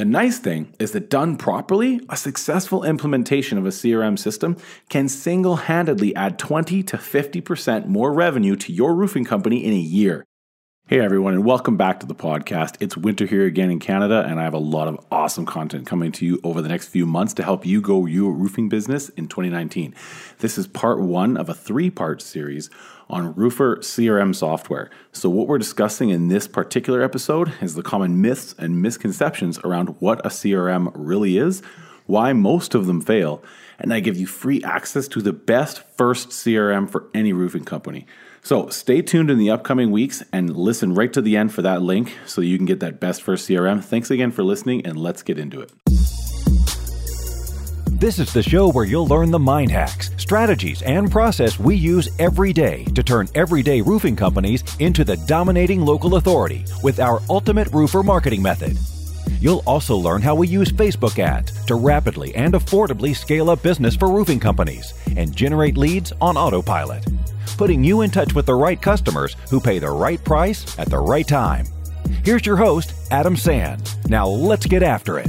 The nice thing is that done properly, a successful implementation of a CRM system can single handedly add 20 to 50% more revenue to your roofing company in a year. Hey everyone, and welcome back to the podcast. It's winter here again in Canada, and I have a lot of awesome content coming to you over the next few months to help you grow your roofing business in 2019. This is part one of a three part series on roofer CRM software. So, what we're discussing in this particular episode is the common myths and misconceptions around what a CRM really is, why most of them fail, and I give you free access to the best first CRM for any roofing company. So stay tuned in the upcoming weeks and listen right to the end for that link so you can get that best first CRM. Thanks again for listening, and let's get into it. This is the show where you'll learn the mind hacks, strategies, and process we use every day to turn everyday roofing companies into the dominating local authority with our ultimate roofer marketing method. You'll also learn how we use Facebook ads to rapidly and affordably scale up business for roofing companies and generate leads on autopilot putting you in touch with the right customers who pay the right price at the right time. Here's your host, Adam Sand. Now let's get after it.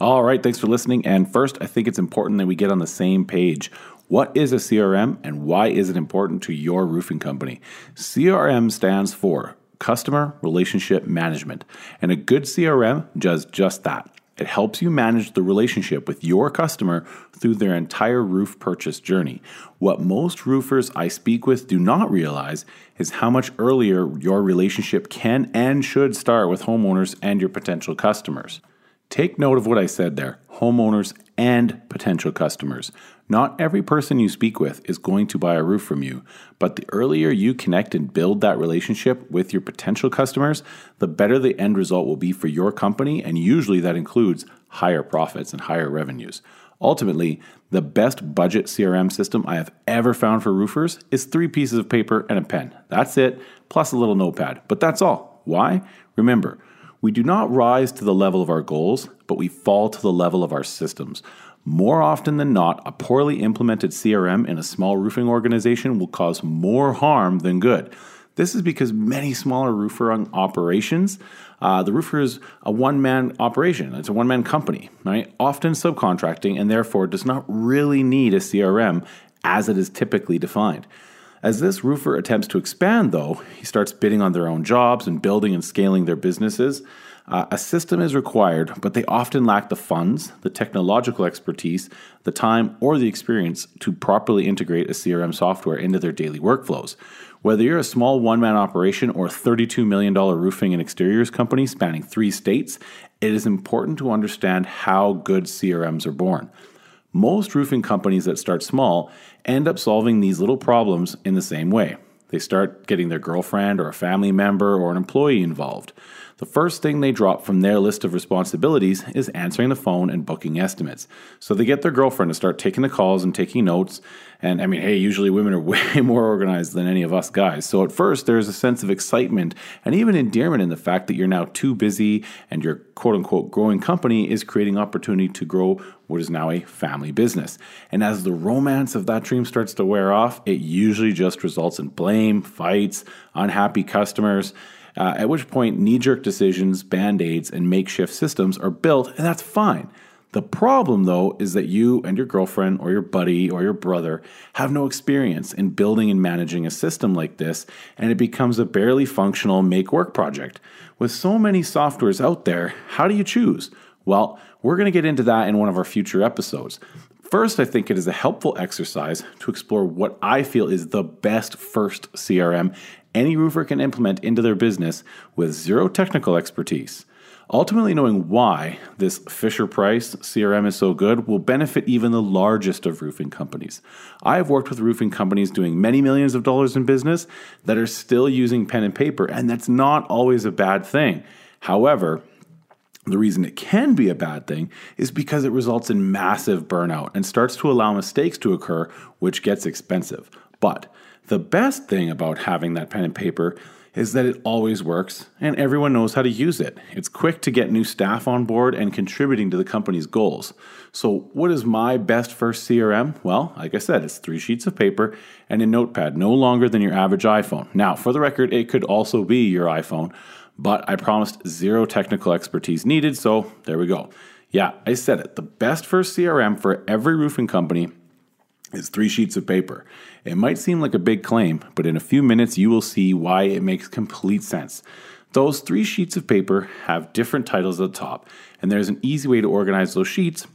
All right, thanks for listening. And first, I think it's important that we get on the same page. What is a CRM and why is it important to your roofing company? CRM stands for Customer Relationship Management, and a good CRM does just that. It helps you manage the relationship with your customer through their entire roof purchase journey. What most roofers I speak with do not realize is how much earlier your relationship can and should start with homeowners and your potential customers. Take note of what I said there homeowners and potential customers. Not every person you speak with is going to buy a roof from you, but the earlier you connect and build that relationship with your potential customers, the better the end result will be for your company, and usually that includes higher profits and higher revenues. Ultimately, the best budget CRM system I have ever found for roofers is three pieces of paper and a pen. That's it, plus a little notepad. But that's all. Why? Remember, we do not rise to the level of our goals, but we fall to the level of our systems. More often than not, a poorly implemented CRM in a small roofing organization will cause more harm than good. This is because many smaller roofer operations, uh, the roofer is a one man operation. It's a one man company, right? Often subcontracting and therefore does not really need a CRM as it is typically defined. As this roofer attempts to expand, though, he starts bidding on their own jobs and building and scaling their businesses. Uh, a system is required, but they often lack the funds, the technological expertise, the time, or the experience to properly integrate a CRM software into their daily workflows. Whether you're a small one man operation or a $32 million roofing and exteriors company spanning three states, it is important to understand how good CRMs are born. Most roofing companies that start small end up solving these little problems in the same way. They start getting their girlfriend or a family member or an employee involved. The first thing they drop from their list of responsibilities is answering the phone and booking estimates. So they get their girlfriend to start taking the calls and taking notes. And I mean, hey, usually women are way more organized than any of us guys. So at first, there's a sense of excitement and even endearment in the fact that you're now too busy and your quote unquote growing company is creating opportunity to grow what is now a family business. And as the romance of that dream starts to wear off, it usually just results in blame, fights, unhappy customers uh, at which point knee jerk decisions, band aids, and makeshift systems are built, and that's fine. The problem, though, is that you and your girlfriend or your buddy or your brother have no experience in building and managing a system like this, and it becomes a barely functional make work project. With so many softwares out there, how do you choose? Well, we're going to get into that in one of our future episodes. First, I think it is a helpful exercise to explore what I feel is the best first CRM any roofer can implement into their business with zero technical expertise. Ultimately, knowing why this Fisher Price CRM is so good will benefit even the largest of roofing companies. I have worked with roofing companies doing many millions of dollars in business that are still using pen and paper, and that's not always a bad thing. However, the reason it can be a bad thing is because it results in massive burnout and starts to allow mistakes to occur, which gets expensive. But the best thing about having that pen and paper is that it always works and everyone knows how to use it. It's quick to get new staff on board and contributing to the company's goals. So, what is my best first CRM? Well, like I said, it's three sheets of paper and a notepad, no longer than your average iPhone. Now, for the record, it could also be your iPhone, but I promised zero technical expertise needed, so there we go. Yeah, I said it. The best first CRM for every roofing company is three sheets of paper. It might seem like a big claim, but in a few minutes you will see why it makes complete sense. Those three sheets of paper have different titles at the top, and there's an easy way to organize those sheets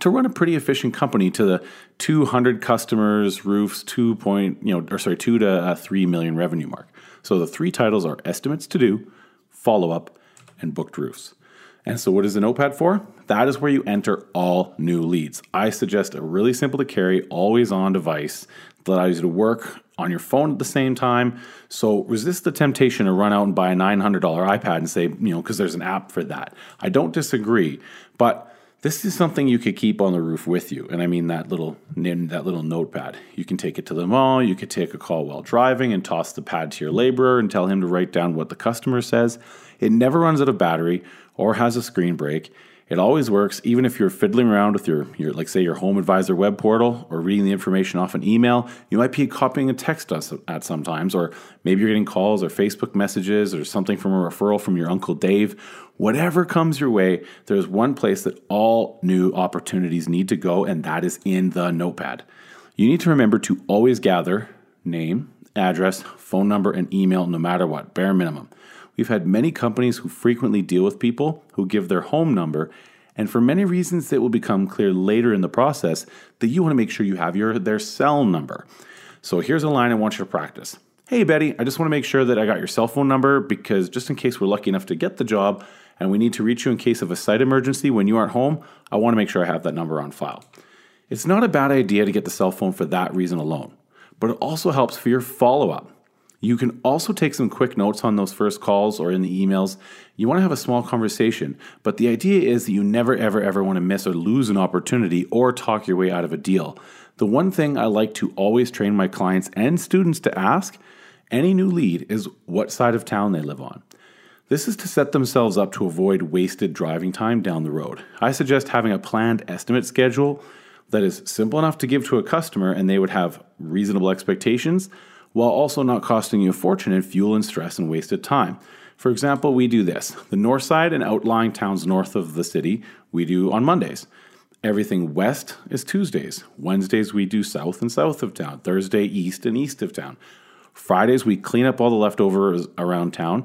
to run a pretty efficient company to the 200 customers, roofs, 2 point, you know, or sorry, 2 to uh, 3 million revenue mark. So the three titles are estimates to do, follow up, and booked roofs. And so, what is a notepad for? That is where you enter all new leads. I suggest a really simple to carry, always on device that allows you to work on your phone at the same time. So, resist the temptation to run out and buy a $900 iPad and say, you know, because there's an app for that. I don't disagree, but this is something you could keep on the roof with you, and I mean that little that little notepad. You can take it to the mall. You could take a call while driving and toss the pad to your laborer and tell him to write down what the customer says. It never runs out of battery or has a screen break. It always works, even if you're fiddling around with your, your, like, say, your Home Advisor web portal or reading the information off an email. You might be copying a text us at sometimes, or maybe you're getting calls or Facebook messages or something from a referral from your Uncle Dave. Whatever comes your way, there's one place that all new opportunities need to go, and that is in the notepad. You need to remember to always gather name, address, phone number, and email no matter what, bare minimum. We've had many companies who frequently deal with people who give their home number, and for many reasons, it will become clear later in the process that you want to make sure you have your their cell number. So here's a line I want you to practice. Hey Betty, I just want to make sure that I got your cell phone number because just in case we're lucky enough to get the job and we need to reach you in case of a site emergency when you aren't home, I want to make sure I have that number on file. It's not a bad idea to get the cell phone for that reason alone, but it also helps for your follow up. You can also take some quick notes on those first calls or in the emails. You want to have a small conversation, but the idea is that you never, ever, ever want to miss or lose an opportunity or talk your way out of a deal. The one thing I like to always train my clients and students to ask any new lead is what side of town they live on. This is to set themselves up to avoid wasted driving time down the road. I suggest having a planned estimate schedule that is simple enough to give to a customer and they would have reasonable expectations while also not costing you a fortune in fuel and stress and wasted time. For example, we do this the north side and outlying towns north of the city, we do on Mondays. Everything west is Tuesdays. Wednesdays, we do south and south of town. Thursday, east and east of town. Fridays, we clean up all the leftovers around town.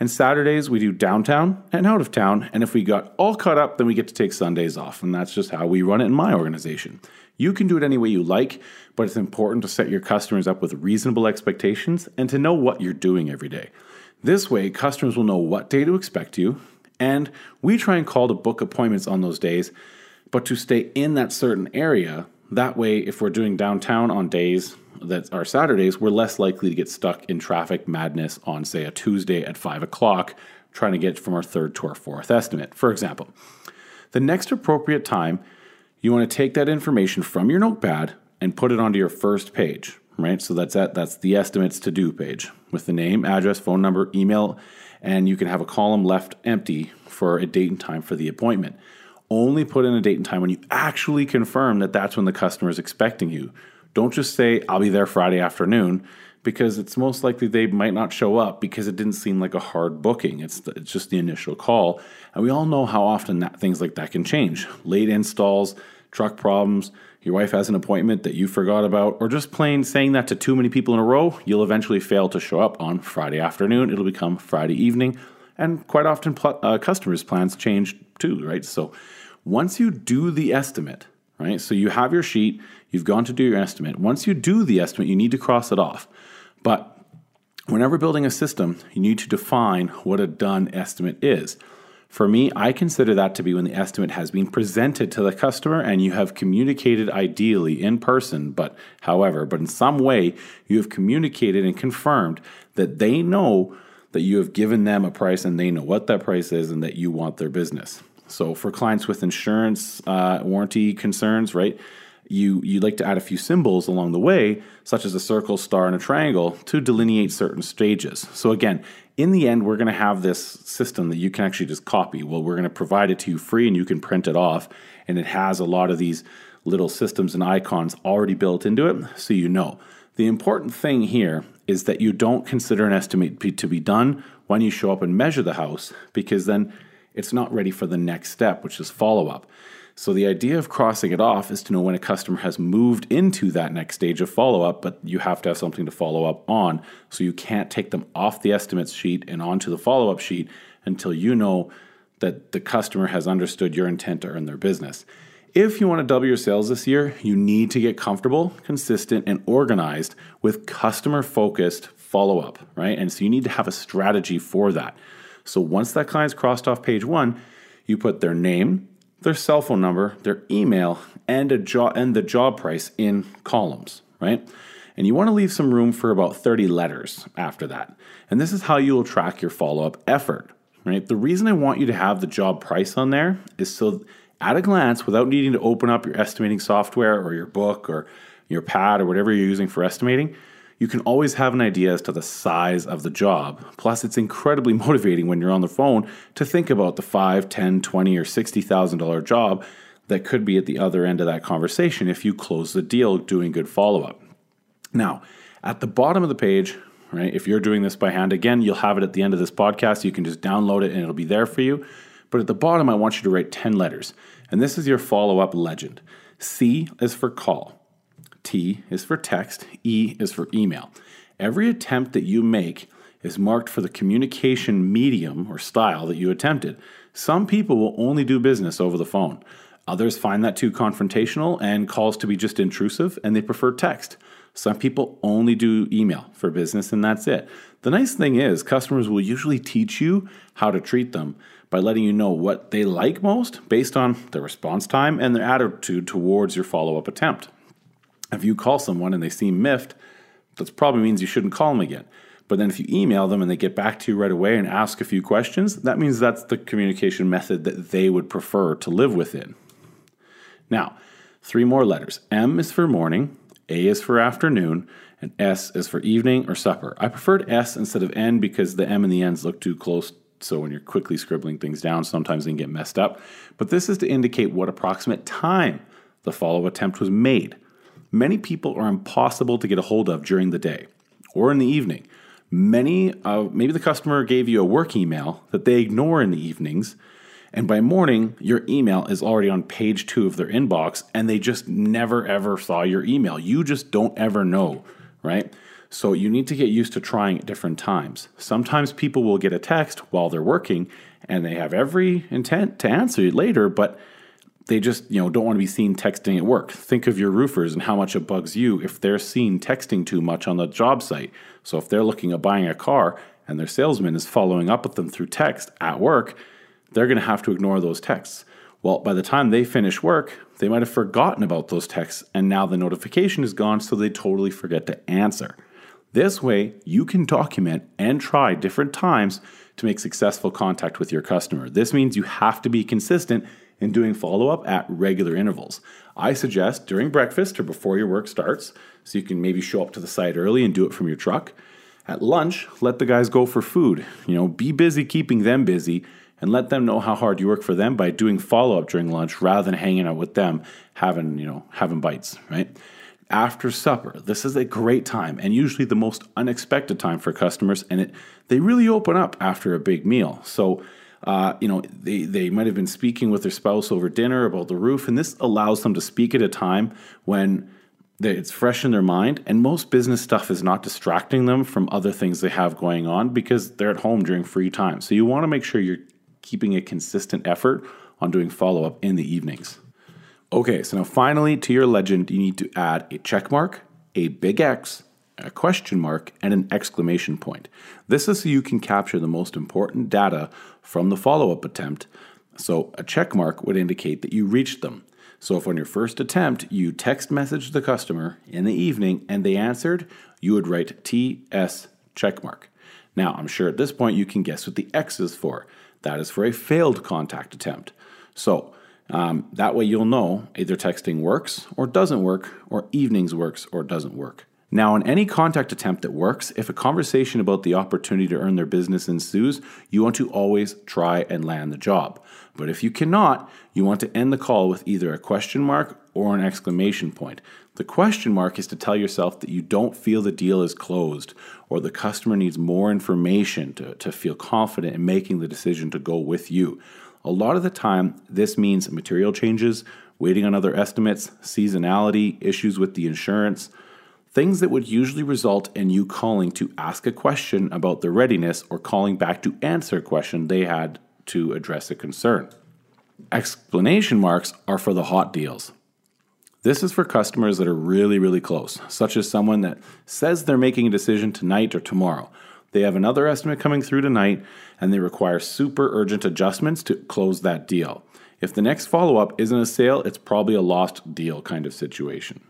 And Saturdays, we do downtown and out of town. And if we got all caught up, then we get to take Sundays off. And that's just how we run it in my organization. You can do it any way you like, but it's important to set your customers up with reasonable expectations and to know what you're doing every day. This way, customers will know what day to expect you, and we try and call to book appointments on those days, but to stay in that certain area. That way, if we're doing downtown on days that are Saturdays, we're less likely to get stuck in traffic madness on, say, a Tuesday at 5 o'clock trying to get from our third to our fourth estimate, for example. The next appropriate time you want to take that information from your notepad and put it onto your first page, right? So that's that that's the estimates to do page with the name, address, phone number, email, and you can have a column left empty for a date and time for the appointment. Only put in a date and time when you actually confirm that that's when the customer is expecting you. Don't just say I'll be there Friday afternoon because it's most likely they might not show up because it didn't seem like a hard booking. It's, the, it's just the initial call. And we all know how often that, things like that can change. Late installs, truck problems, your wife has an appointment that you forgot about, or just plain saying that to too many people in a row, you'll eventually fail to show up on Friday afternoon. It'll become Friday evening. And quite often, pl- uh, customers' plans change too, right? So once you do the estimate, right? So you have your sheet, you've gone to do your estimate. Once you do the estimate, you need to cross it off. But whenever building a system, you need to define what a done estimate is. For me, I consider that to be when the estimate has been presented to the customer and you have communicated ideally in person, but however, but in some way you have communicated and confirmed that they know that you have given them a price and they know what that price is and that you want their business. So for clients with insurance, uh, warranty concerns, right? You you like to add a few symbols along the way, such as a circle, star, and a triangle, to delineate certain stages. So again, in the end, we're going to have this system that you can actually just copy. Well, we're going to provide it to you free and you can print it off. And it has a lot of these little systems and icons already built into it, so you know. The important thing here is that you don't consider an estimate to be done when you show up and measure the house because then it's not ready for the next step, which is follow up. So the idea of crossing it off is to know when a customer has moved into that next stage of follow up, but you have to have something to follow up on. So you can't take them off the estimates sheet and onto the follow up sheet until you know that the customer has understood your intent to earn their business. If you want to double your sales this year, you need to get comfortable, consistent, and organized with customer focused follow up, right? And so you need to have a strategy for that. So once that client's crossed off page one, you put their name, their cell phone number, their email, and a job and the job price in columns, right? And you want to leave some room for about 30 letters after that. And this is how you will track your follow-up effort, right? The reason I want you to have the job price on there is so at a glance, without needing to open up your estimating software or your book or your pad or whatever you're using for estimating, you can always have an idea as to the size of the job. Plus, it's incredibly motivating when you're on the phone to think about the five, ten, twenty, or $60,000 job that could be at the other end of that conversation if you close the deal doing good follow up. Now, at the bottom of the page, right, if you're doing this by hand, again, you'll have it at the end of this podcast. You can just download it and it'll be there for you. But at the bottom, I want you to write 10 letters. And this is your follow up legend. C is for call, T is for text, E is for email. Every attempt that you make is marked for the communication medium or style that you attempted. Some people will only do business over the phone. Others find that too confrontational and calls to be just intrusive, and they prefer text. Some people only do email for business, and that's it. The nice thing is, customers will usually teach you how to treat them by letting you know what they like most based on their response time and their attitude towards your follow up attempt. If you call someone and they seem miffed, that probably means you shouldn't call them again. But then if you email them and they get back to you right away and ask a few questions, that means that's the communication method that they would prefer to live within. Now, three more letters. M is for morning, A is for afternoon, and S is for evening or supper. I preferred S instead of N because the M and the N's look too close so when you're quickly scribbling things down, sometimes they can get messed up. But this is to indicate what approximate time the follow attempt was made. Many people are impossible to get a hold of during the day or in the evening. Many, uh, maybe the customer gave you a work email that they ignore in the evenings, and by morning, your email is already on page two of their inbox, and they just never ever saw your email. You just don't ever know, right? So you need to get used to trying at different times. Sometimes people will get a text while they're working and they have every intent to answer it later, but they just, you know, don't want to be seen texting at work. Think of your roofers and how much it bugs you if they're seen texting too much on the job site. So if they're looking at buying a car and their salesman is following up with them through text at work, they're going to have to ignore those texts. Well, by the time they finish work, they might have forgotten about those texts and now the notification is gone, so they totally forget to answer. This way, you can document and try different times to make successful contact with your customer. This means you have to be consistent in doing follow up at regular intervals. I suggest during breakfast or before your work starts, so you can maybe show up to the site early and do it from your truck. At lunch, let the guys go for food. You know, be busy keeping them busy and let them know how hard you work for them by doing follow up during lunch rather than hanging out with them having, you know, having bites, right? after supper. This is a great time and usually the most unexpected time for customers, and it they really open up after a big meal. So, uh, you know, they, they might have been speaking with their spouse over dinner about the roof, and this allows them to speak at a time when it's fresh in their mind, and most business stuff is not distracting them from other things they have going on because they're at home during free time. So, you want to make sure you're keeping a consistent effort on doing follow up in the evenings. Okay, so now finally to your legend, you need to add a check mark, a big X, a question mark, and an exclamation point. This is so you can capture the most important data from the follow up attempt. So a check mark would indicate that you reached them. So if on your first attempt you text message the customer in the evening and they answered, you would write TS check mark. Now, I'm sure at this point you can guess what the X is for. That is for a failed contact attempt. So um, that way you'll know either texting works or doesn't work, or evenings works or doesn't work. Now, in any contact attempt that works, if a conversation about the opportunity to earn their business ensues, you want to always try and land the job. But if you cannot, you want to end the call with either a question mark or an exclamation point. The question mark is to tell yourself that you don't feel the deal is closed or the customer needs more information to, to feel confident in making the decision to go with you. A lot of the time, this means material changes, waiting on other estimates, seasonality, issues with the insurance, things that would usually result in you calling to ask a question about their readiness or calling back to answer a question they had to address a concern. Explanation marks are for the hot deals. This is for customers that are really, really close, such as someone that says they're making a decision tonight or tomorrow. They have another estimate coming through tonight and they require super urgent adjustments to close that deal. If the next follow up isn't a sale, it's probably a lost deal kind of situation.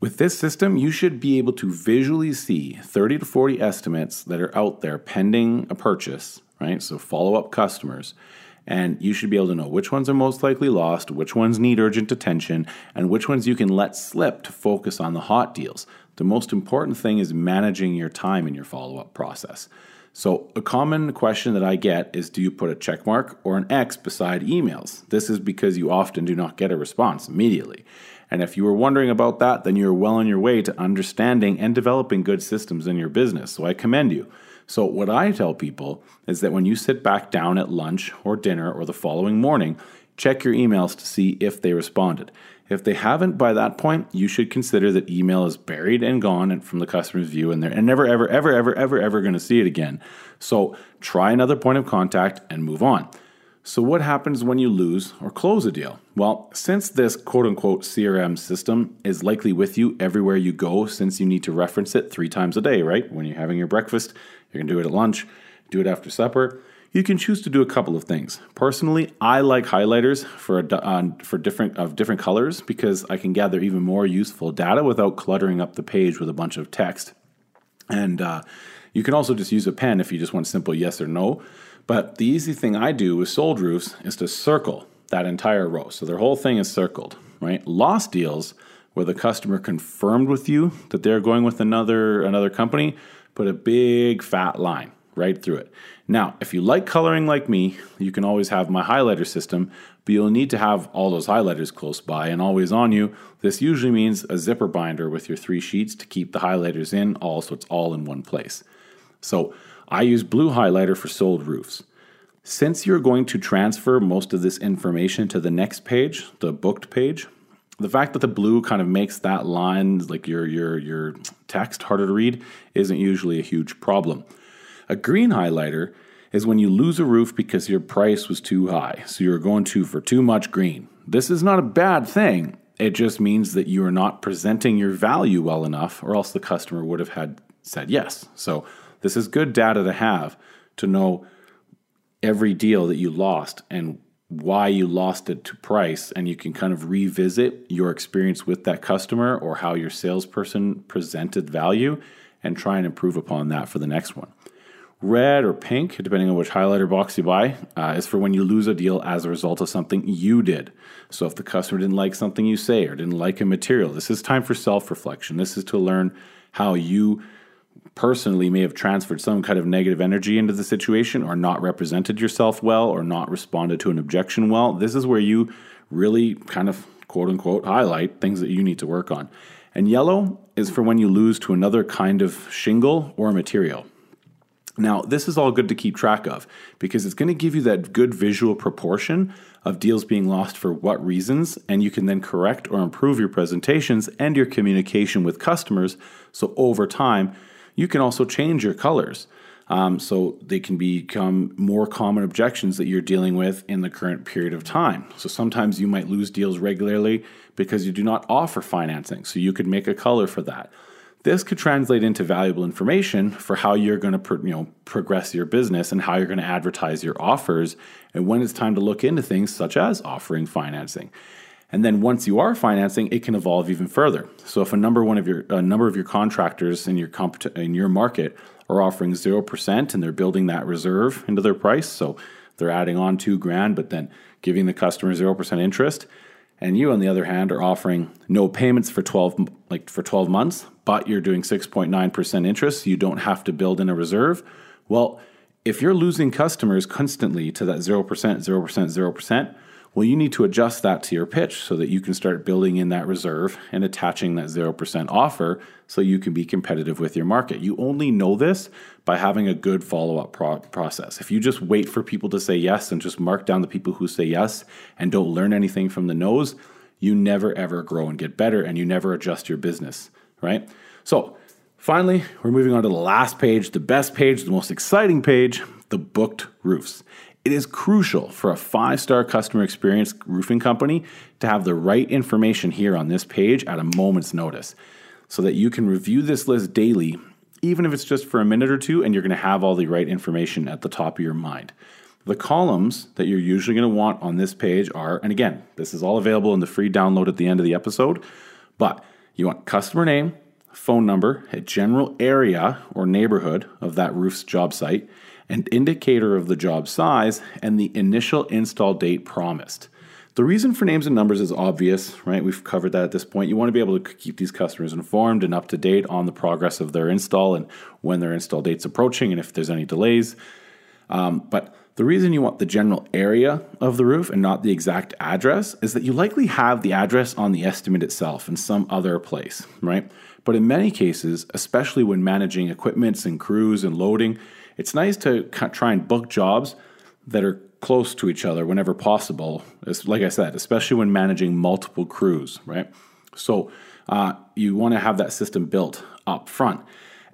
With this system, you should be able to visually see 30 to 40 estimates that are out there pending a purchase, right? So follow up customers. And you should be able to know which ones are most likely lost, which ones need urgent attention, and which ones you can let slip to focus on the hot deals. The most important thing is managing your time in your follow up process. So, a common question that I get is Do you put a check mark or an X beside emails? This is because you often do not get a response immediately. And if you were wondering about that, then you're well on your way to understanding and developing good systems in your business. So I commend you. So, what I tell people is that when you sit back down at lunch or dinner or the following morning, check your emails to see if they responded. If they haven't by that point, you should consider that email is buried and gone and from the customer's view and they're and never, ever, ever, ever, ever, ever going to see it again. So try another point of contact and move on. So, what happens when you lose or close a deal? Well, since this quote unquote CRM system is likely with you everywhere you go, since you need to reference it three times a day, right? When you're having your breakfast, you're gonna do it at lunch, do it after supper. You can choose to do a couple of things. Personally, I like highlighters for a, uh, for different of different colors because I can gather even more useful data without cluttering up the page with a bunch of text. And uh, you can also just use a pen if you just want simple yes or no. But the easy thing I do with sold roofs is to circle that entire row. So their whole thing is circled, right? Lost deals where the customer confirmed with you that they're going with another another company, put a big fat line right through it. Now, if you like coloring like me, you can always have my highlighter system, but you'll need to have all those highlighters close by and always on you. This usually means a zipper binder with your three sheets to keep the highlighters in, all so it's all in one place. So I use blue highlighter for sold roofs. Since you're going to transfer most of this information to the next page, the booked page, the fact that the blue kind of makes that line, like your your your text harder to read, isn't usually a huge problem. A green highlighter is when you lose a roof because your price was too high, so you're going to for too much green. This is not a bad thing. It just means that you are not presenting your value well enough, or else the customer would have had said yes. So this is good data to have to know every deal that you lost and why you lost it to price and you can kind of revisit your experience with that customer or how your salesperson presented value and try and improve upon that for the next one. Red or pink, depending on which highlighter box you buy, uh, is for when you lose a deal as a result of something you did. So if the customer didn't like something you say or didn't like a material, this is time for self reflection. This is to learn how you personally may have transferred some kind of negative energy into the situation or not represented yourself well or not responded to an objection well, this is where you really kind of quote unquote highlight things that you need to work on. And yellow is for when you lose to another kind of shingle or material. Now, this is all good to keep track of because it's going to give you that good visual proportion of deals being lost for what reasons, and you can then correct or improve your presentations and your communication with customers. So, over time, you can also change your colors. Um, so they can become more common objections that you're dealing with in the current period of time. So sometimes you might lose deals regularly because you do not offer financing. So you could make a color for that. This could translate into valuable information for how you're going to pro- you know progress your business and how you're going to advertise your offers and when it's time to look into things such as offering financing. And then once you are financing, it can evolve even further. So if a number one of your a number of your contractors in your compet- in your market are offering 0% and they're building that reserve into their price, so they're adding on 2 grand but then giving the customer 0% interest, and you on the other hand are offering no payments for 12 like for 12 months, but you're doing 6.9% interest, you don't have to build in a reserve. Well, if you're losing customers constantly to that 0%, 0%, 0%, Well, you need to adjust that to your pitch so that you can start building in that reserve and attaching that 0% offer so you can be competitive with your market. You only know this by having a good follow up pro- process. If you just wait for people to say yes and just mark down the people who say yes and don't learn anything from the no's, you never ever grow and get better and you never adjust your business, right? So, finally, we're moving on to the last page, the best page, the most exciting page the booked roofs. It is crucial for a five star customer experience roofing company to have the right information here on this page at a moment's notice so that you can review this list daily, even if it's just for a minute or two, and you're going to have all the right information at the top of your mind. The columns that you're usually going to want on this page are, and again, this is all available in the free download at the end of the episode, but you want customer name, phone number, a general area or neighborhood of that roof's job site, an indicator of the job size, and the initial install date promised. The reason for names and numbers is obvious, right? We've covered that at this point. You want to be able to keep these customers informed and up to date on the progress of their install and when their install date's approaching and if there's any delays. Um, but the reason you want the general area of the roof and not the exact address is that you likely have the address on the estimate itself in some other place, right? But in many cases, especially when managing equipments and crews and loading, it's nice to try and book jobs that are close to each other whenever possible. like I said, especially when managing multiple crews, right? So uh, you want to have that system built up front.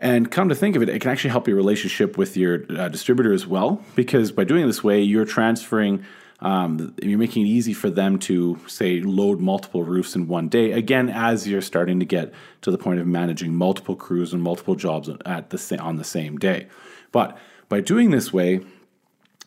And come to think of it, it can actually help your relationship with your uh, distributor as well, because by doing this way, you're transferring, um, you're making it easy for them to, say, load multiple roofs in one day. Again, as you're starting to get to the point of managing multiple crews and multiple jobs at the on the same day. But by doing this way,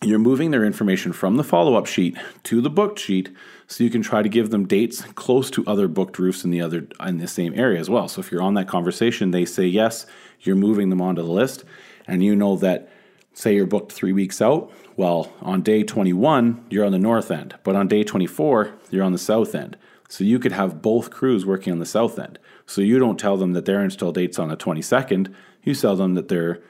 you're moving their information from the follow up sheet to the booked sheet so you can try to give them dates close to other booked roofs in the other in the same area as well. So if you're on that conversation, they say yes, you're moving them onto the list, and you know that say you're booked three weeks out. Well, on day 21, you're on the north end, but on day 24, you're on the south end. So you could have both crews working on the south end. So you don't tell them that their install date's on the 22nd, you tell them that their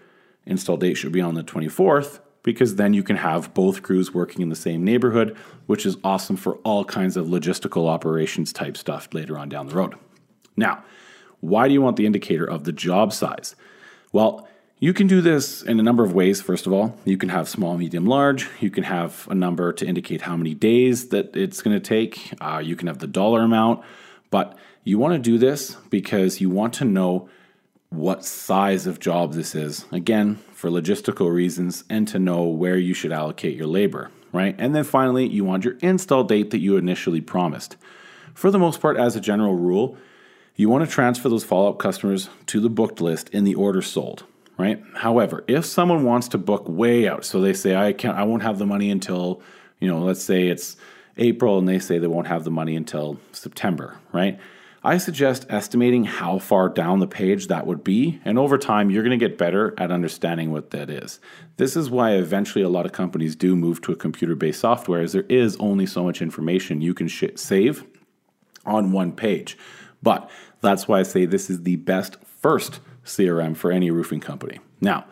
Install date should be on the 24th because then you can have both crews working in the same neighborhood, which is awesome for all kinds of logistical operations type stuff later on down the road. Now, why do you want the indicator of the job size? Well, you can do this in a number of ways. First of all, you can have small, medium, large. You can have a number to indicate how many days that it's going to take. Uh, you can have the dollar amount. But you want to do this because you want to know what size of job this is. Again, for logistical reasons and to know where you should allocate your labor, right? And then finally, you want your install date that you initially promised. For the most part, as a general rule, you want to transfer those follow up customers to the booked list in the order sold, right? However, if someone wants to book way out, so they say I can't I won't have the money until, you know, let's say it's April and they say they won't have the money until September, right? I suggest estimating how far down the page that would be, and over time, you're going to get better at understanding what that is. This is why eventually a lot of companies do move to a computer based software, as there is only so much information you can sh- save on one page. But that's why I say this is the best first CRM for any roofing company. Now,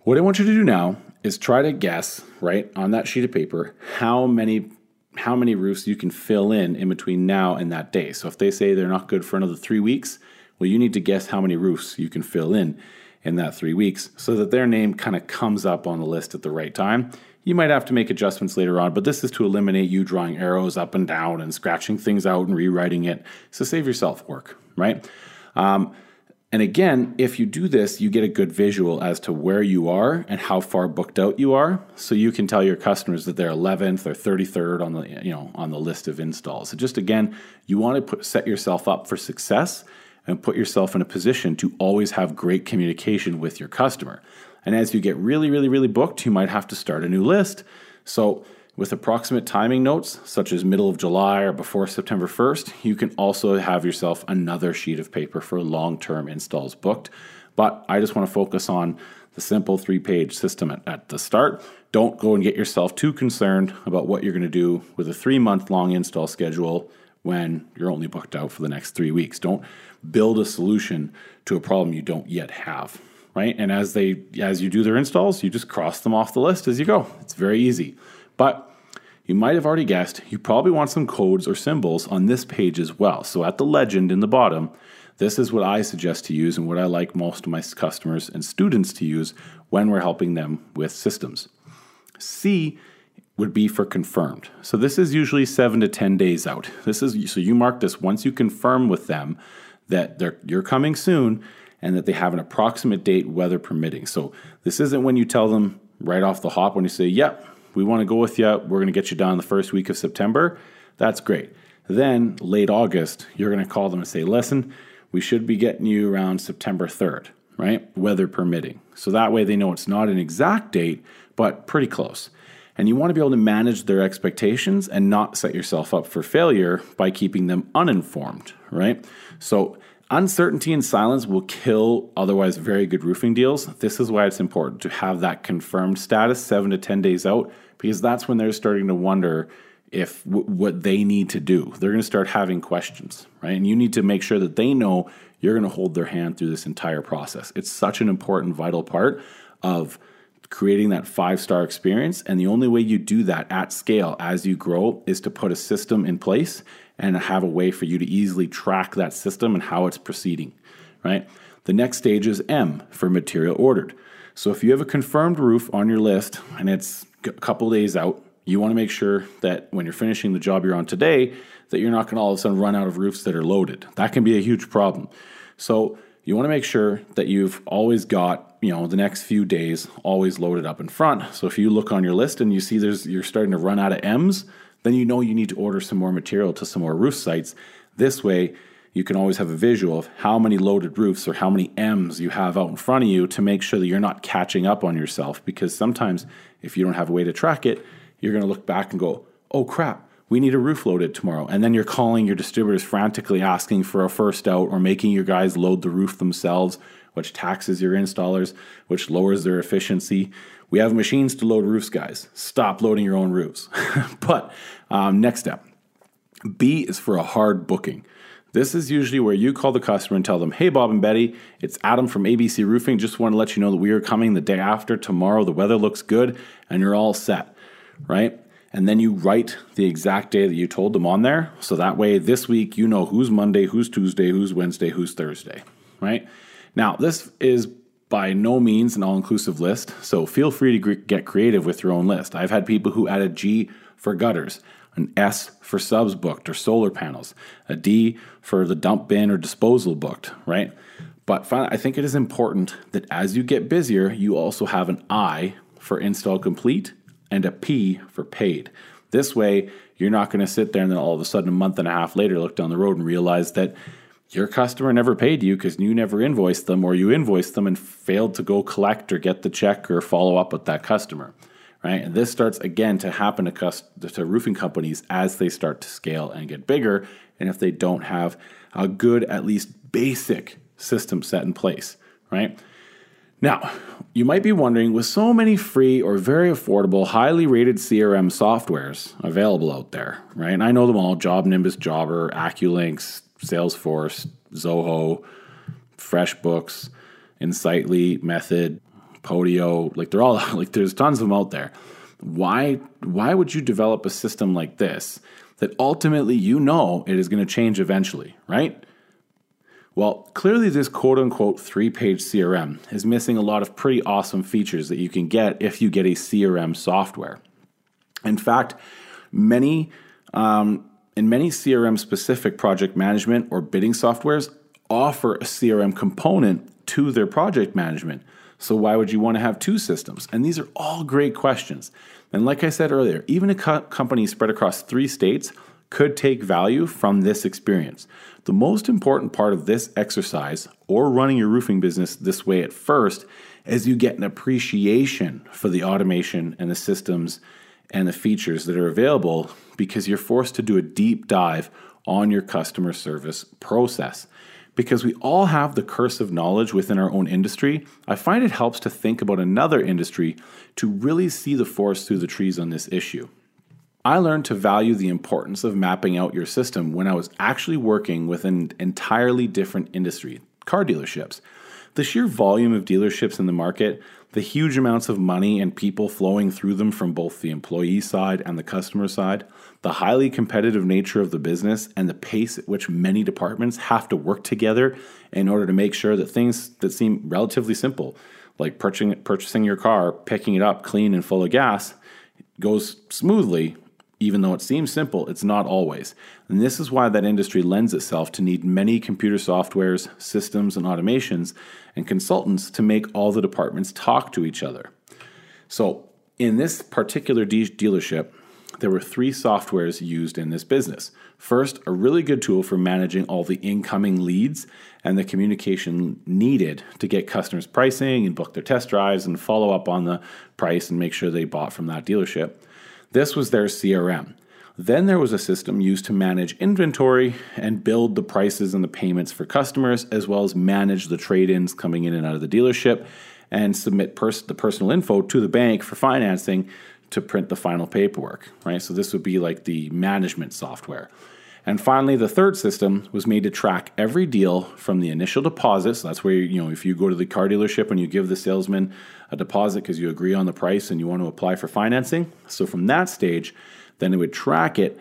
what I want you to do now is try to guess, right, on that sheet of paper, how many how many roofs you can fill in in between now and that day. So if they say they're not good for another three weeks, well, you need to guess how many roofs you can fill in in that three weeks so that their name kind of comes up on the list at the right time. You might have to make adjustments later on, but this is to eliminate you drawing arrows up and down and scratching things out and rewriting it. So save yourself work, right? Um, and again, if you do this, you get a good visual as to where you are and how far booked out you are, so you can tell your customers that they're 11th or 33rd on the you know on the list of installs. So just again, you want to put, set yourself up for success and put yourself in a position to always have great communication with your customer. And as you get really, really, really booked, you might have to start a new list. So with approximate timing notes, such as middle of July or before September 1st, you can also have yourself another sheet of paper for long term installs booked. But I just want to focus on the simple three page system at, at, the start. Don't go and get yourself too concerned about what you're going to do with a three month long install schedule when you're only booked out for the next three weeks. Don't build a solution to a problem you don't yet have. Right? And as they as you do their installs, you just cross them off the list as you go. It's very easy. But you might have already guessed, you probably want some codes or symbols on this page as well. So at the legend in the bottom, this is what I suggest to use and what I like most of my customers and students to use when we're helping them with systems. C would be for confirmed. So this is usually 7 to 10 days out. This is so you mark this once you confirm with them that they're you're coming soon and that they have an approximate date weather permitting. So this isn't when you tell them right off the hop when you say, "Yep, we want to go with you. We're going to get you down the first week of September." That's great. Then late August, you're going to call them and say, "Listen, we should be getting you around September 3rd, right? Weather permitting. So that way they know it's not an exact date, but pretty close. And you want to be able to manage their expectations and not set yourself up for failure by keeping them uninformed, right? So uncertainty and silence will kill otherwise very good roofing deals. This is why it's important to have that confirmed status 7 to 10 days out because that's when they're starting to wonder if w- what they need to do. They're going to start having questions, right? And you need to make sure that they know you're going to hold their hand through this entire process. It's such an important, vital part of creating that five star experience. And the only way you do that at scale as you grow is to put a system in place and have a way for you to easily track that system and how it's proceeding, right? The next stage is M for material ordered. So if you have a confirmed roof on your list and it's a couple days out, you want to make sure that when you're finishing the job you're on today, that you're not going to all of a sudden run out of roofs that are loaded. That can be a huge problem. So you want to make sure that you've always got, you know, the next few days always loaded up in front. So if you look on your list and you see there's you're starting to run out of M's, then you know you need to order some more material to some more roof sites. This way, you can always have a visual of how many loaded roofs or how many M's you have out in front of you to make sure that you're not catching up on yourself. Because sometimes, if you don't have a way to track it, you're going to look back and go, oh crap, we need a roof loaded tomorrow. And then you're calling your distributors frantically asking for a first out or making your guys load the roof themselves, which taxes your installers, which lowers their efficiency. We have machines to load roofs, guys. Stop loading your own roofs. but um, next step B is for a hard booking. This is usually where you call the customer and tell them, Hey, Bob and Betty, it's Adam from ABC Roofing. Just want to let you know that we are coming the day after tomorrow. The weather looks good and you're all set right? And then you write the exact day that you told them on there. So that way, this week, you know who's Monday, who's Tuesday, who's Wednesday, who's Thursday, right? Now, this is by no means an all inclusive list. So feel free to get creative with your own list. I've had people who added G for gutters, an S for subs booked or solar panels, a D for the dump bin or disposal booked, right? But finally, I think it is important that as you get busier, you also have an I for install complete and a P for paid. This way, you're not going to sit there and then all of a sudden, a month and a half later, look down the road and realize that your customer never paid you because you never invoiced them or you invoiced them and failed to go collect or get the check or follow up with that customer. Right? And this starts again to happen to, cust- to roofing companies as they start to scale and get bigger. And if they don't have a good, at least basic system set in place, right? Now, you might be wondering with so many free or very affordable, highly rated CRM softwares available out there, right? And I know them all Job Nimbus, Jobber, AccuLynx, Salesforce, Zoho, FreshBooks, Insightly, Method, Podio, like they're all like there's tons of them out there. Why why would you develop a system like this that ultimately you know it is going to change eventually, right? Well, clearly, this quote unquote three page CRM is missing a lot of pretty awesome features that you can get if you get a CRM software. In fact, many um, in many CRM specific project management or bidding softwares offer a CRM component to their project management. So, why would you want to have two systems? And these are all great questions. And like I said earlier, even a co- company spread across three states could take value from this experience. The most important part of this exercise, or running your roofing business this way at first, is you get an appreciation for the automation and the systems and the features that are available because you're forced to do a deep dive on your customer service process. Because we all have the curse of knowledge within our own industry, I find it helps to think about another industry to really see the forest through the trees on this issue. I learned to value the importance of mapping out your system when I was actually working with an entirely different industry car dealerships. The sheer volume of dealerships in the market the huge amounts of money and people flowing through them from both the employee side and the customer side, the highly competitive nature of the business, and the pace at which many departments have to work together in order to make sure that things that seem relatively simple, like purchasing, purchasing your car, picking it up clean and full of gas, goes smoothly even though it seems simple, it's not always. And this is why that industry lends itself to need many computer softwares, systems, and automations and consultants to make all the departments talk to each other. So, in this particular de- dealership, there were three softwares used in this business. First, a really good tool for managing all the incoming leads and the communication needed to get customers pricing and book their test drives and follow up on the price and make sure they bought from that dealership. This was their CRM. Then there was a system used to manage inventory and build the prices and the payments for customers, as well as manage the trade ins coming in and out of the dealership and submit pers- the personal info to the bank for financing to print the final paperwork, right? So this would be like the management software. And finally, the third system was made to track every deal from the initial deposit. So that's where, you know, if you go to the car dealership and you give the salesman a deposit because you agree on the price and you want to apply for financing. So from that stage, then it would track it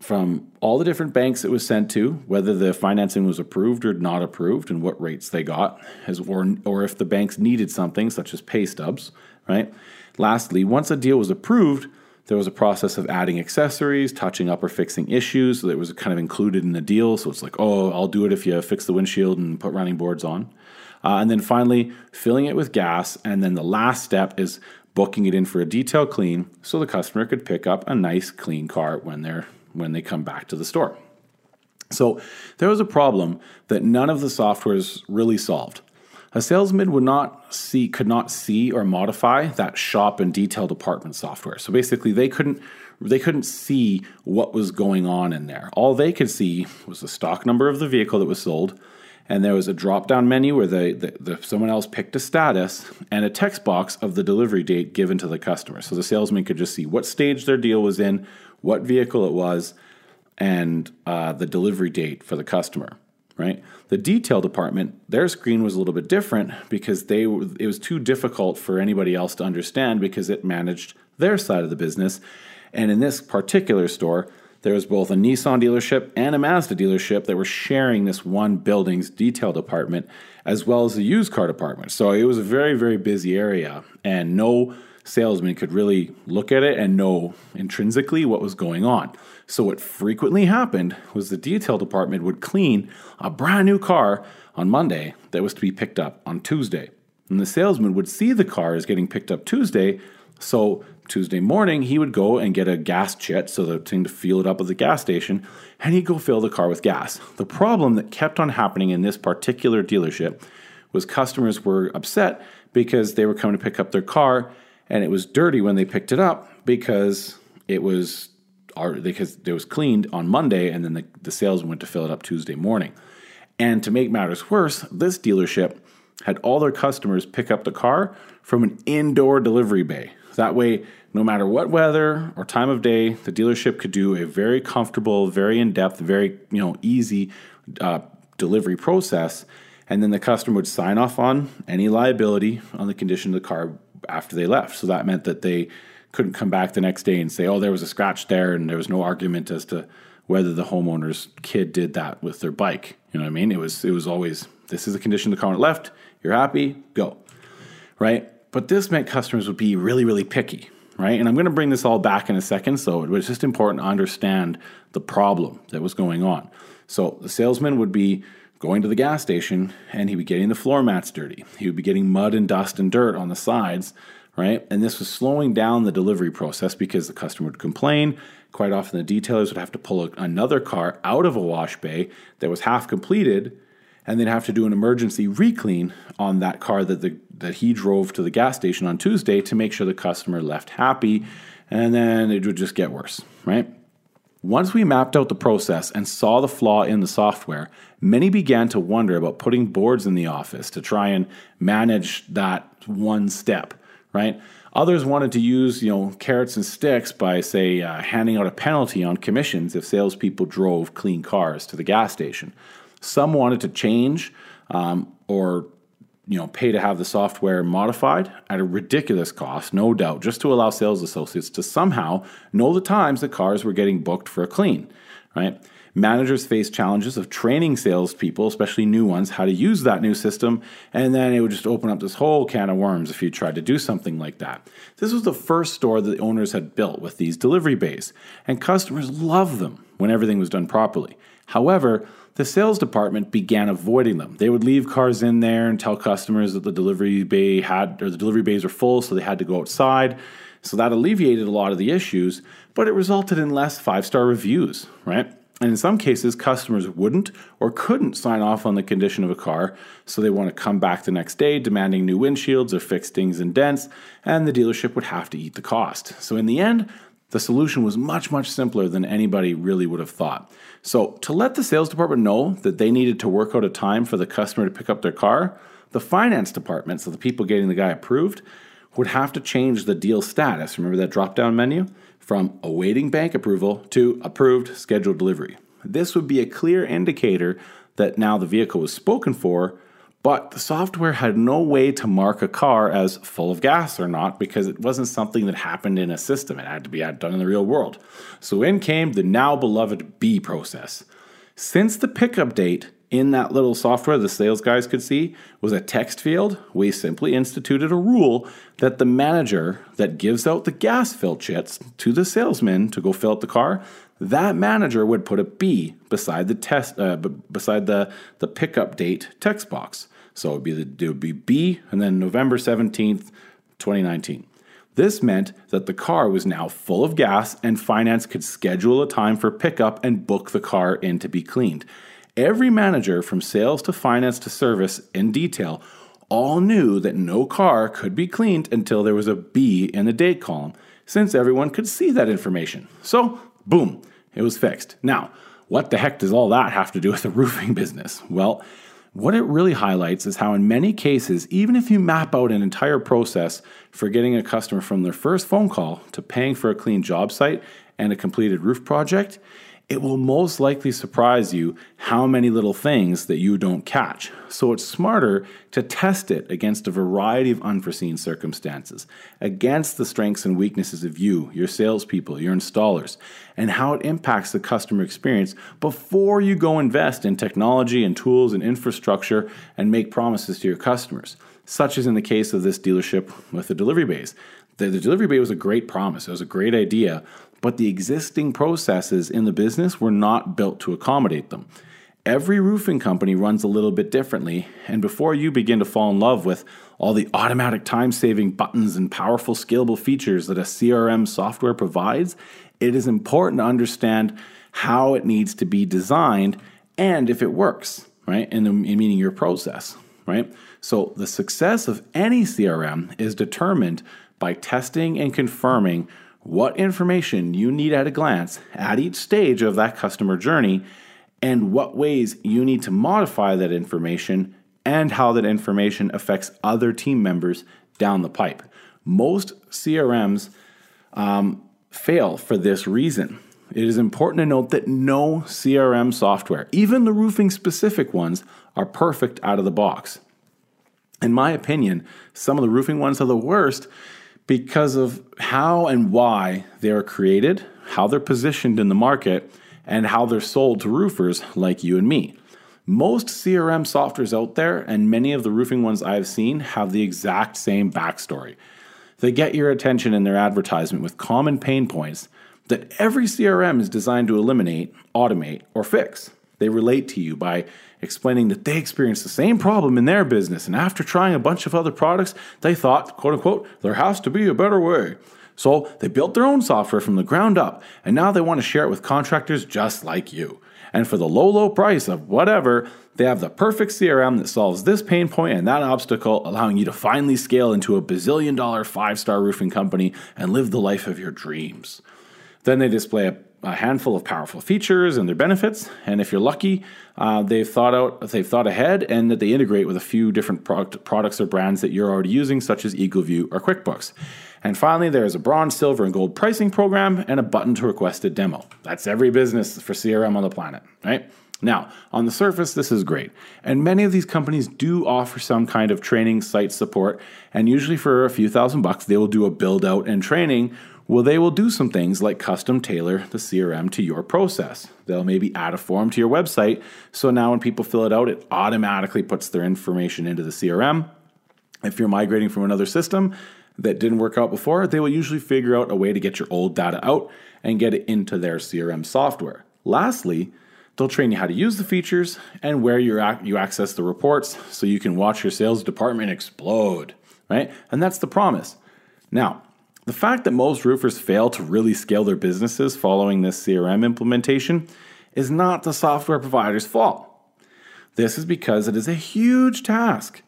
from all the different banks it was sent to, whether the financing was approved or not approved, and what rates they got, as or or if the banks needed something such as pay stubs, right? Lastly, once a deal was approved, there was a process of adding accessories, touching up or fixing issues that was kind of included in the deal. So it's like, oh, I'll do it if you fix the windshield and put running boards on. Uh, and then finally, filling it with gas. And then the last step is booking it in for a detail clean so the customer could pick up a nice clean car when they're when they come back to the store. So there was a problem that none of the softwares really solved. A salesman would not see, could not see or modify that shop and detail department software. So basically, they couldn't they couldn't see what was going on in there. All they could see was the stock number of the vehicle that was sold, and there was a drop down menu where the, the, the, someone else picked a status and a text box of the delivery date given to the customer. So the salesman could just see what stage their deal was in, what vehicle it was, and uh, the delivery date for the customer right? The detail department, their screen was a little bit different because they it was too difficult for anybody else to understand because it managed their side of the business. And in this particular store, there was both a Nissan dealership and a Mazda dealership that were sharing this one building's detail department as well as the used car department. So it was a very very busy area and no salesman could really look at it and know intrinsically what was going on. So, what frequently happened was the detail department would clean a brand new car on Monday that was to be picked up on Tuesday. And the salesman would see the car as getting picked up Tuesday. So, Tuesday morning, he would go and get a gas jet, so the thing to fill it up at the gas station, and he'd go fill the car with gas. The problem that kept on happening in this particular dealership was customers were upset because they were coming to pick up their car and it was dirty when they picked it up because it was because it was cleaned on Monday and then the, the salesman went to fill it up Tuesday morning. And to make matters worse, this dealership had all their customers pick up the car from an indoor delivery bay. That way, no matter what weather or time of day, the dealership could do a very comfortable, very in-depth, very you know easy uh, delivery process, and then the customer would sign off on any liability on the condition of the car after they left. So that meant that they couldn't come back the next day and say, "Oh, there was a scratch there," and there was no argument as to whether the homeowner's kid did that with their bike. You know what I mean? It was it was always this is the condition the car left. You're happy, go, right? But this meant customers would be really really picky, right? And I'm going to bring this all back in a second. So it was just important to understand the problem that was going on. So the salesman would be going to the gas station and he'd be getting the floor mats dirty. He would be getting mud and dust and dirt on the sides, right? And this was slowing down the delivery process because the customer would complain. Quite often, the detailers would have to pull another car out of a wash bay that was half completed and then have to do an emergency reclean on that car that, the, that he drove to the gas station on Tuesday to make sure the customer left happy. And then it would just get worse, right? Once we mapped out the process and saw the flaw in the software, many began to wonder about putting boards in the office to try and manage that one step, right? Others wanted to use, you know, carrots and sticks by, say, uh, handing out a penalty on commissions if salespeople drove clean cars to the gas station. Some wanted to change um, or you know, pay to have the software modified at a ridiculous cost, no doubt, just to allow sales associates to somehow know the times that cars were getting booked for a clean, right? Managers face challenges of training salespeople, especially new ones, how to use that new system, and then it would just open up this whole can of worms if you tried to do something like that. This was the first store that the owners had built with these delivery bays, and customers loved them when everything was done properly. However, the sales department began avoiding them. They would leave cars in there and tell customers that the delivery bay had or the delivery bays were full, so they had to go outside. So that alleviated a lot of the issues, but it resulted in less five-star reviews, right? And in some cases, customers wouldn't or couldn't sign off on the condition of a car, so they want to come back the next day demanding new windshields or fixed dings and dents, and the dealership would have to eat the cost. So in the end, the solution was much, much simpler than anybody really would have thought. So, to let the sales department know that they needed to work out a time for the customer to pick up their car, the finance department, so the people getting the guy approved, would have to change the deal status. Remember that drop down menu? From awaiting bank approval to approved scheduled delivery. This would be a clear indicator that now the vehicle was spoken for but the software had no way to mark a car as full of gas or not because it wasn't something that happened in a system. It had to be done in the real world. So in came the now beloved B process. Since the pickup date in that little software the sales guys could see was a text field, we simply instituted a rule that the manager that gives out the gas fill chits to the salesman to go fill up the car, that manager would put a B beside the test uh, beside the the pickup date text box. So it would be the, it would be B and then November 17th, 2019. This meant that the car was now full of gas and finance could schedule a time for pickup and book the car in to be cleaned. Every manager from sales to finance to service in detail all knew that no car could be cleaned until there was a B in the date column, since everyone could see that information. So, boom, it was fixed. Now, what the heck does all that have to do with the roofing business? Well, what it really highlights is how, in many cases, even if you map out an entire process for getting a customer from their first phone call to paying for a clean job site and a completed roof project, it will most likely surprise you how many little things that you don't catch. So it's smarter to test it against a variety of unforeseen circumstances, against the strengths and weaknesses of you, your salespeople, your installers, and how it impacts the customer experience before you go invest in technology and tools and infrastructure and make promises to your customers, such as in the case of this dealership with the delivery bays. The, the delivery bay was a great promise, it was a great idea, but the existing processes in the business were not built to accommodate them. Every roofing company runs a little bit differently, and before you begin to fall in love with all the automatic time saving buttons and powerful scalable features that a CRM software provides, it is important to understand how it needs to be designed and if it works, right? In, in um, meaning your process, right? So the success of any CRM is determined by testing and confirming what information you need at a glance at each stage of that customer journey and what ways you need to modify that information and how that information affects other team members down the pipe. Most CRMs um, fail for this reason. It is important to note that no CRM software, even the roofing specific ones, are perfect out of the box. In my opinion, some of the roofing ones are the worst because of how and why they are created, how they're positioned in the market, and how they're sold to roofers like you and me. Most CRM softwares out there, and many of the roofing ones I've seen, have the exact same backstory. They get your attention in their advertisement with common pain points that every CRM is designed to eliminate, automate, or fix. They relate to you by explaining that they experienced the same problem in their business, and after trying a bunch of other products, they thought, quote unquote, there has to be a better way. So they built their own software from the ground up, and now they want to share it with contractors just like you. And for the low, low price of whatever, they have the perfect CRM that solves this pain point and that obstacle, allowing you to finally scale into a bazillion dollar five star roofing company and live the life of your dreams. Then they display a a handful of powerful features and their benefits. And if you're lucky, uh, they've thought out, they've thought ahead, and that they integrate with a few different product, products or brands that you're already using, such as EagleView or QuickBooks. And finally, there's a bronze, silver, and gold pricing program and a button to request a demo. That's every business for CRM on the planet, right? Now, on the surface, this is great, and many of these companies do offer some kind of training site support, and usually for a few thousand bucks, they will do a build out and training. Well, they will do some things like custom tailor the CRM to your process. They'll maybe add a form to your website, so now when people fill it out, it automatically puts their information into the CRM. If you're migrating from another system that didn't work out before, they will usually figure out a way to get your old data out and get it into their CRM software. Lastly, They'll train you how to use the features and where you you access the reports so you can watch your sales department explode, right? And that's the promise. Now, the fact that most roofers fail to really scale their businesses following this CRM implementation is not the software provider's fault. This is because it is a huge task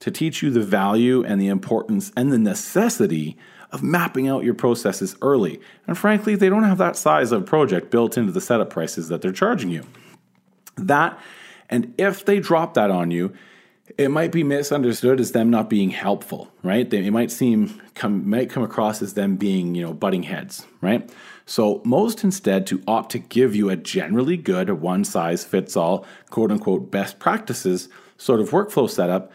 to teach you the value and the importance and the necessity of mapping out your processes early. And frankly, they don't have that size of project built into the setup prices that they're charging you. That, and if they drop that on you, it might be misunderstood as them not being helpful, right? They, it might seem come might come across as them being, you know, butting heads, right? So most instead to opt to give you a generally good one size fits all, quote unquote, best practices sort of workflow setup,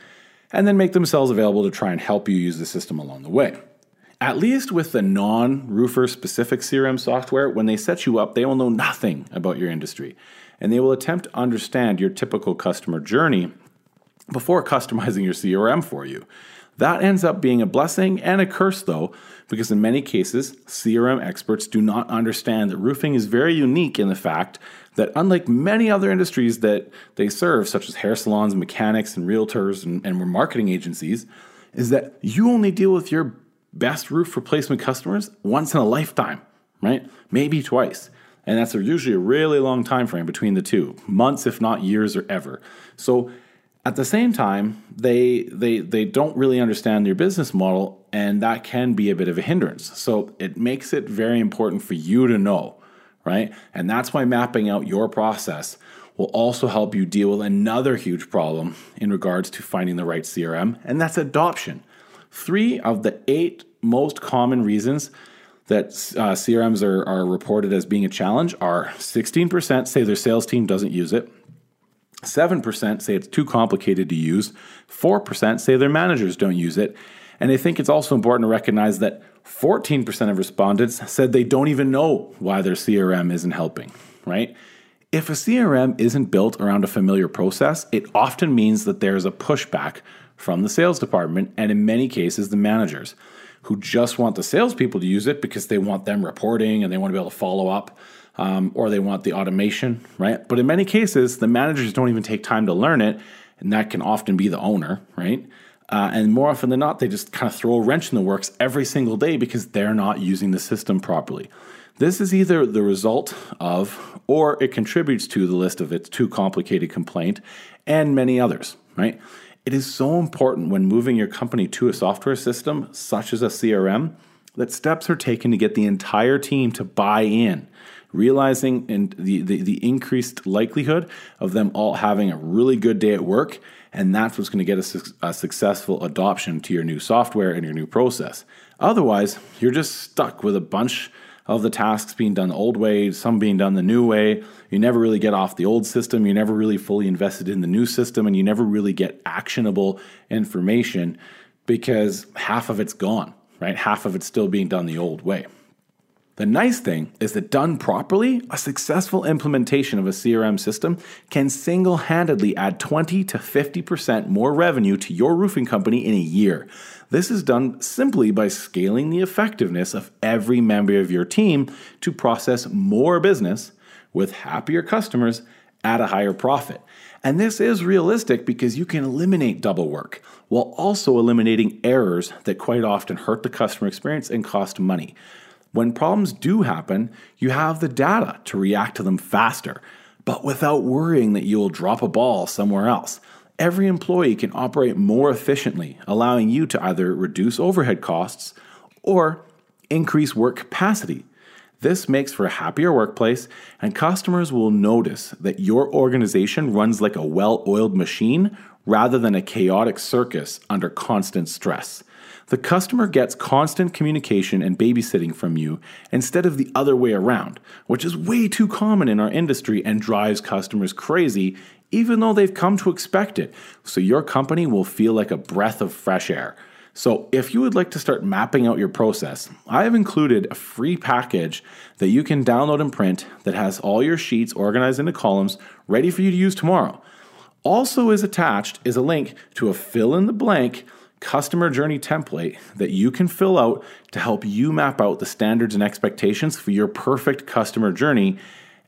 and then make themselves available to try and help you use the system along the way. At least with the non roofer specific CRM software, when they set you up, they will know nothing about your industry. And they will attempt to understand your typical customer journey before customizing your CRM for you. That ends up being a blessing and a curse, though, because in many cases, CRM experts do not understand that roofing is very unique in the fact that, unlike many other industries that they serve, such as hair salons, mechanics, and realtors and, and marketing agencies, is that you only deal with your best roof replacement customers once in a lifetime, right? Maybe twice. And that's usually a really long time frame between the two, months if not years or ever. So at the same time, they they they don't really understand your business model and that can be a bit of a hindrance. So it makes it very important for you to know, right? And that's why mapping out your process will also help you deal with another huge problem in regards to finding the right CRM, and that's adoption. Three of the eight most common reasons that uh, CRMs are, are reported as being a challenge are 16% say their sales team doesn't use it, 7% say it's too complicated to use, 4% say their managers don't use it, and I think it's also important to recognize that 14% of respondents said they don't even know why their CRM isn't helping, right? If a CRM isn't built around a familiar process, it often means that there's a pushback from the sales department and in many cases the managers who just want the salespeople to use it because they want them reporting and they want to be able to follow up um, or they want the automation, right? But in many cases, the managers don't even take time to learn it, and that can often be the owner, right? Uh, and more often than not, they just kind of throw a wrench in the works every single day because they're not using the system properly. This is either the result of or it contributes to the list of its too complicated complaint and many others, right? It is so important when moving your company to a software system, such as a CRM, that steps are taken to get the entire team to buy in, realizing and the, the, the increased likelihood of them all having a really good day at work. And that's what's going to get a, a successful adoption to your new software and your new process. Otherwise, you're just stuck with a bunch of the tasks being done the old way, some being done the new way. You never really get off the old system. You never really fully invested in the new system, and you never really get actionable information because half of it's gone, right? Half of it's still being done the old way. The nice thing is that done properly, a successful implementation of a CRM system can single handedly add 20 to 50% more revenue to your roofing company in a year. This is done simply by scaling the effectiveness of every member of your team to process more business with happier customers at a higher profit. And this is realistic because you can eliminate double work while also eliminating errors that quite often hurt the customer experience and cost money. When problems do happen, you have the data to react to them faster, but without worrying that you'll drop a ball somewhere else every employee can operate more efficiently, allowing you to either reduce overhead costs or increase work capacity. This makes for a happier workplace, and customers will notice that your organization runs like a well oiled machine rather than a chaotic circus under constant stress. The customer gets constant communication and babysitting from you instead of the other way around, which is way too common in our industry and drives customers crazy, even though they've come to expect it. So your company will feel like a breath of fresh air. So, if you would like to start mapping out your process, I have included a free package that you can download and print that has all your sheets organized into columns ready for you to use tomorrow. Also, is attached is a link to a fill in the blank customer journey template that you can fill out to help you map out the standards and expectations for your perfect customer journey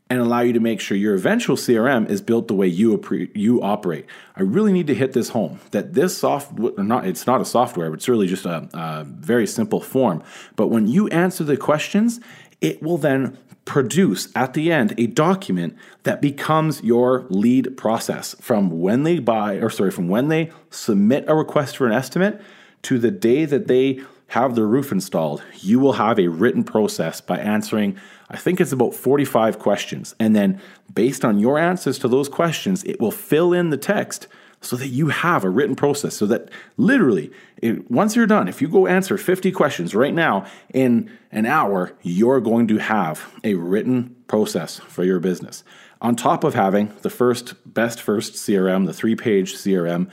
and allow you to make sure your eventual CRM is built the way you you operate. I really need to hit this home that this software not it's not a software, but it's really just a, a very simple form. But when you answer the questions, it will then produce at the end a document that becomes your lead process. From when they buy or sorry from when they submit a request for an estimate to the day that they have their roof installed you will have a written process by answering i think it's about 45 questions. And then based on your answers to those questions it will fill in the text so that you have a written process so that literally it, once you're done if you go answer 50 questions right now in an hour you're going to have a written process for your business. On top of having the first best first crm the three page crm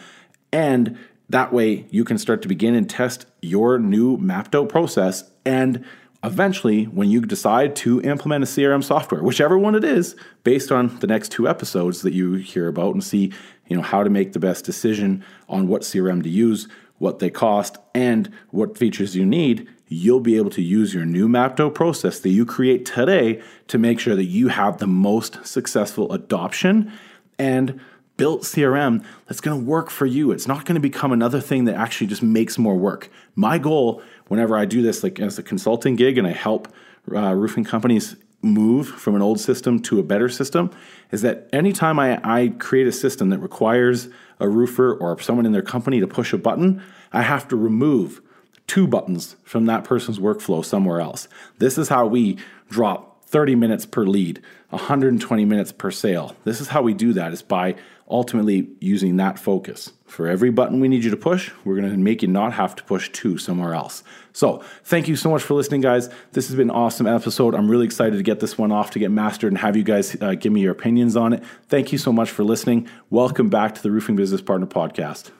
and that way you can start to begin and test your new mapped out process and eventually when you decide to implement a crm software whichever one it is based on the next two episodes that you hear about and see you know how to make the best decision on what CRM to use, what they cost, and what features you need, you'll be able to use your new mapped out process that you create today to make sure that you have the most successful adoption and built CRM that's going to work for you. It's not going to become another thing that actually just makes more work. My goal whenever I do this like as a consulting gig and I help uh, roofing companies move from an old system to a better system is that anytime I, I create a system that requires a roofer or someone in their company to push a button, I have to remove two buttons from that person's workflow somewhere else. This is how we drop 30 minutes per lead, 120 minutes per sale. This is how we do that is by ultimately using that focus. For every button we need you to push, we're going to make you not have to push two somewhere else. So, thank you so much for listening, guys. This has been an awesome episode. I'm really excited to get this one off to get mastered and have you guys uh, give me your opinions on it. Thank you so much for listening. Welcome back to the Roofing Business Partner Podcast.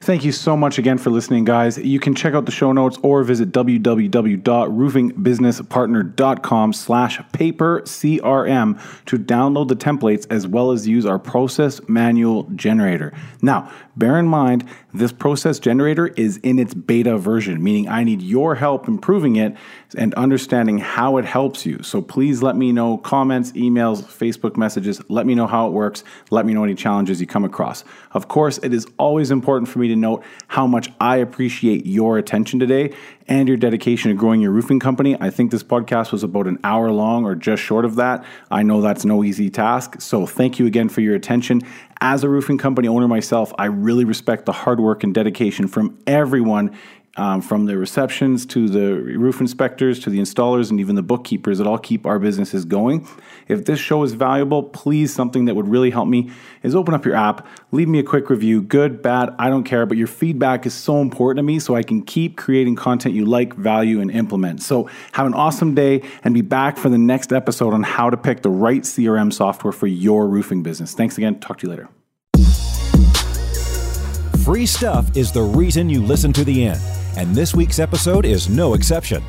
Thank you so much again for listening, guys. You can check out the show notes or visit www.roofingbusinesspartner.com slash paper CRM to download the templates as well as use our process manual generator. Now, bear in mind, this process generator is in its beta version, meaning I need your help improving it and understanding how it helps you. So please let me know comments, emails, Facebook messages. Let me know how it works. Let me know any challenges you come across. Of course, it is always important for me to note how much I appreciate your attention today and your dedication to growing your roofing company. I think this podcast was about an hour long or just short of that. I know that's no easy task. So thank you again for your attention. As a roofing company owner myself, I really respect the hard work and dedication from everyone um, from the receptions to the roof inspectors to the installers and even the bookkeepers that all keep our businesses going. If this show is valuable, please, something that would really help me is open up your app, leave me a quick review, good, bad, I don't care, but your feedback is so important to me so I can keep creating content you like, value, and implement. So have an awesome day and be back for the next episode on how to pick the right CRM software for your roofing business. Thanks again. Talk to you later. Free stuff is the reason you listen to the end and this week's episode is no exception.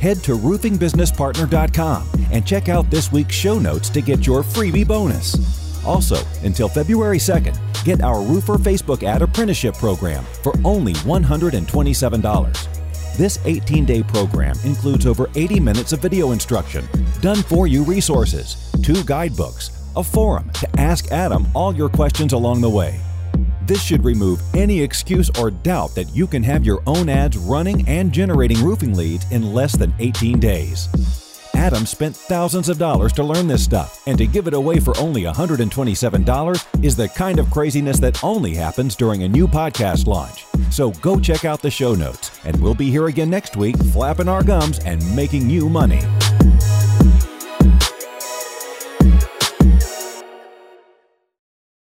Head to roofingbusinesspartner.com and check out this week's show notes to get your freebie bonus. Also, until February 2nd, get our Roofer Facebook ad apprenticeship program for only $127. This 18 day program includes over 80 minutes of video instruction, done for you resources, two guidebooks, a forum to ask Adam all your questions along the way this should remove any excuse or doubt that you can have your own ads running and generating roofing leads in less than 18 days. Adam spent thousands of dollars to learn this stuff, and to give it away for only $127 is the kind of craziness that only happens during a new podcast launch. So go check out the show notes, and we'll be here again next week, flapping our gums and making you money.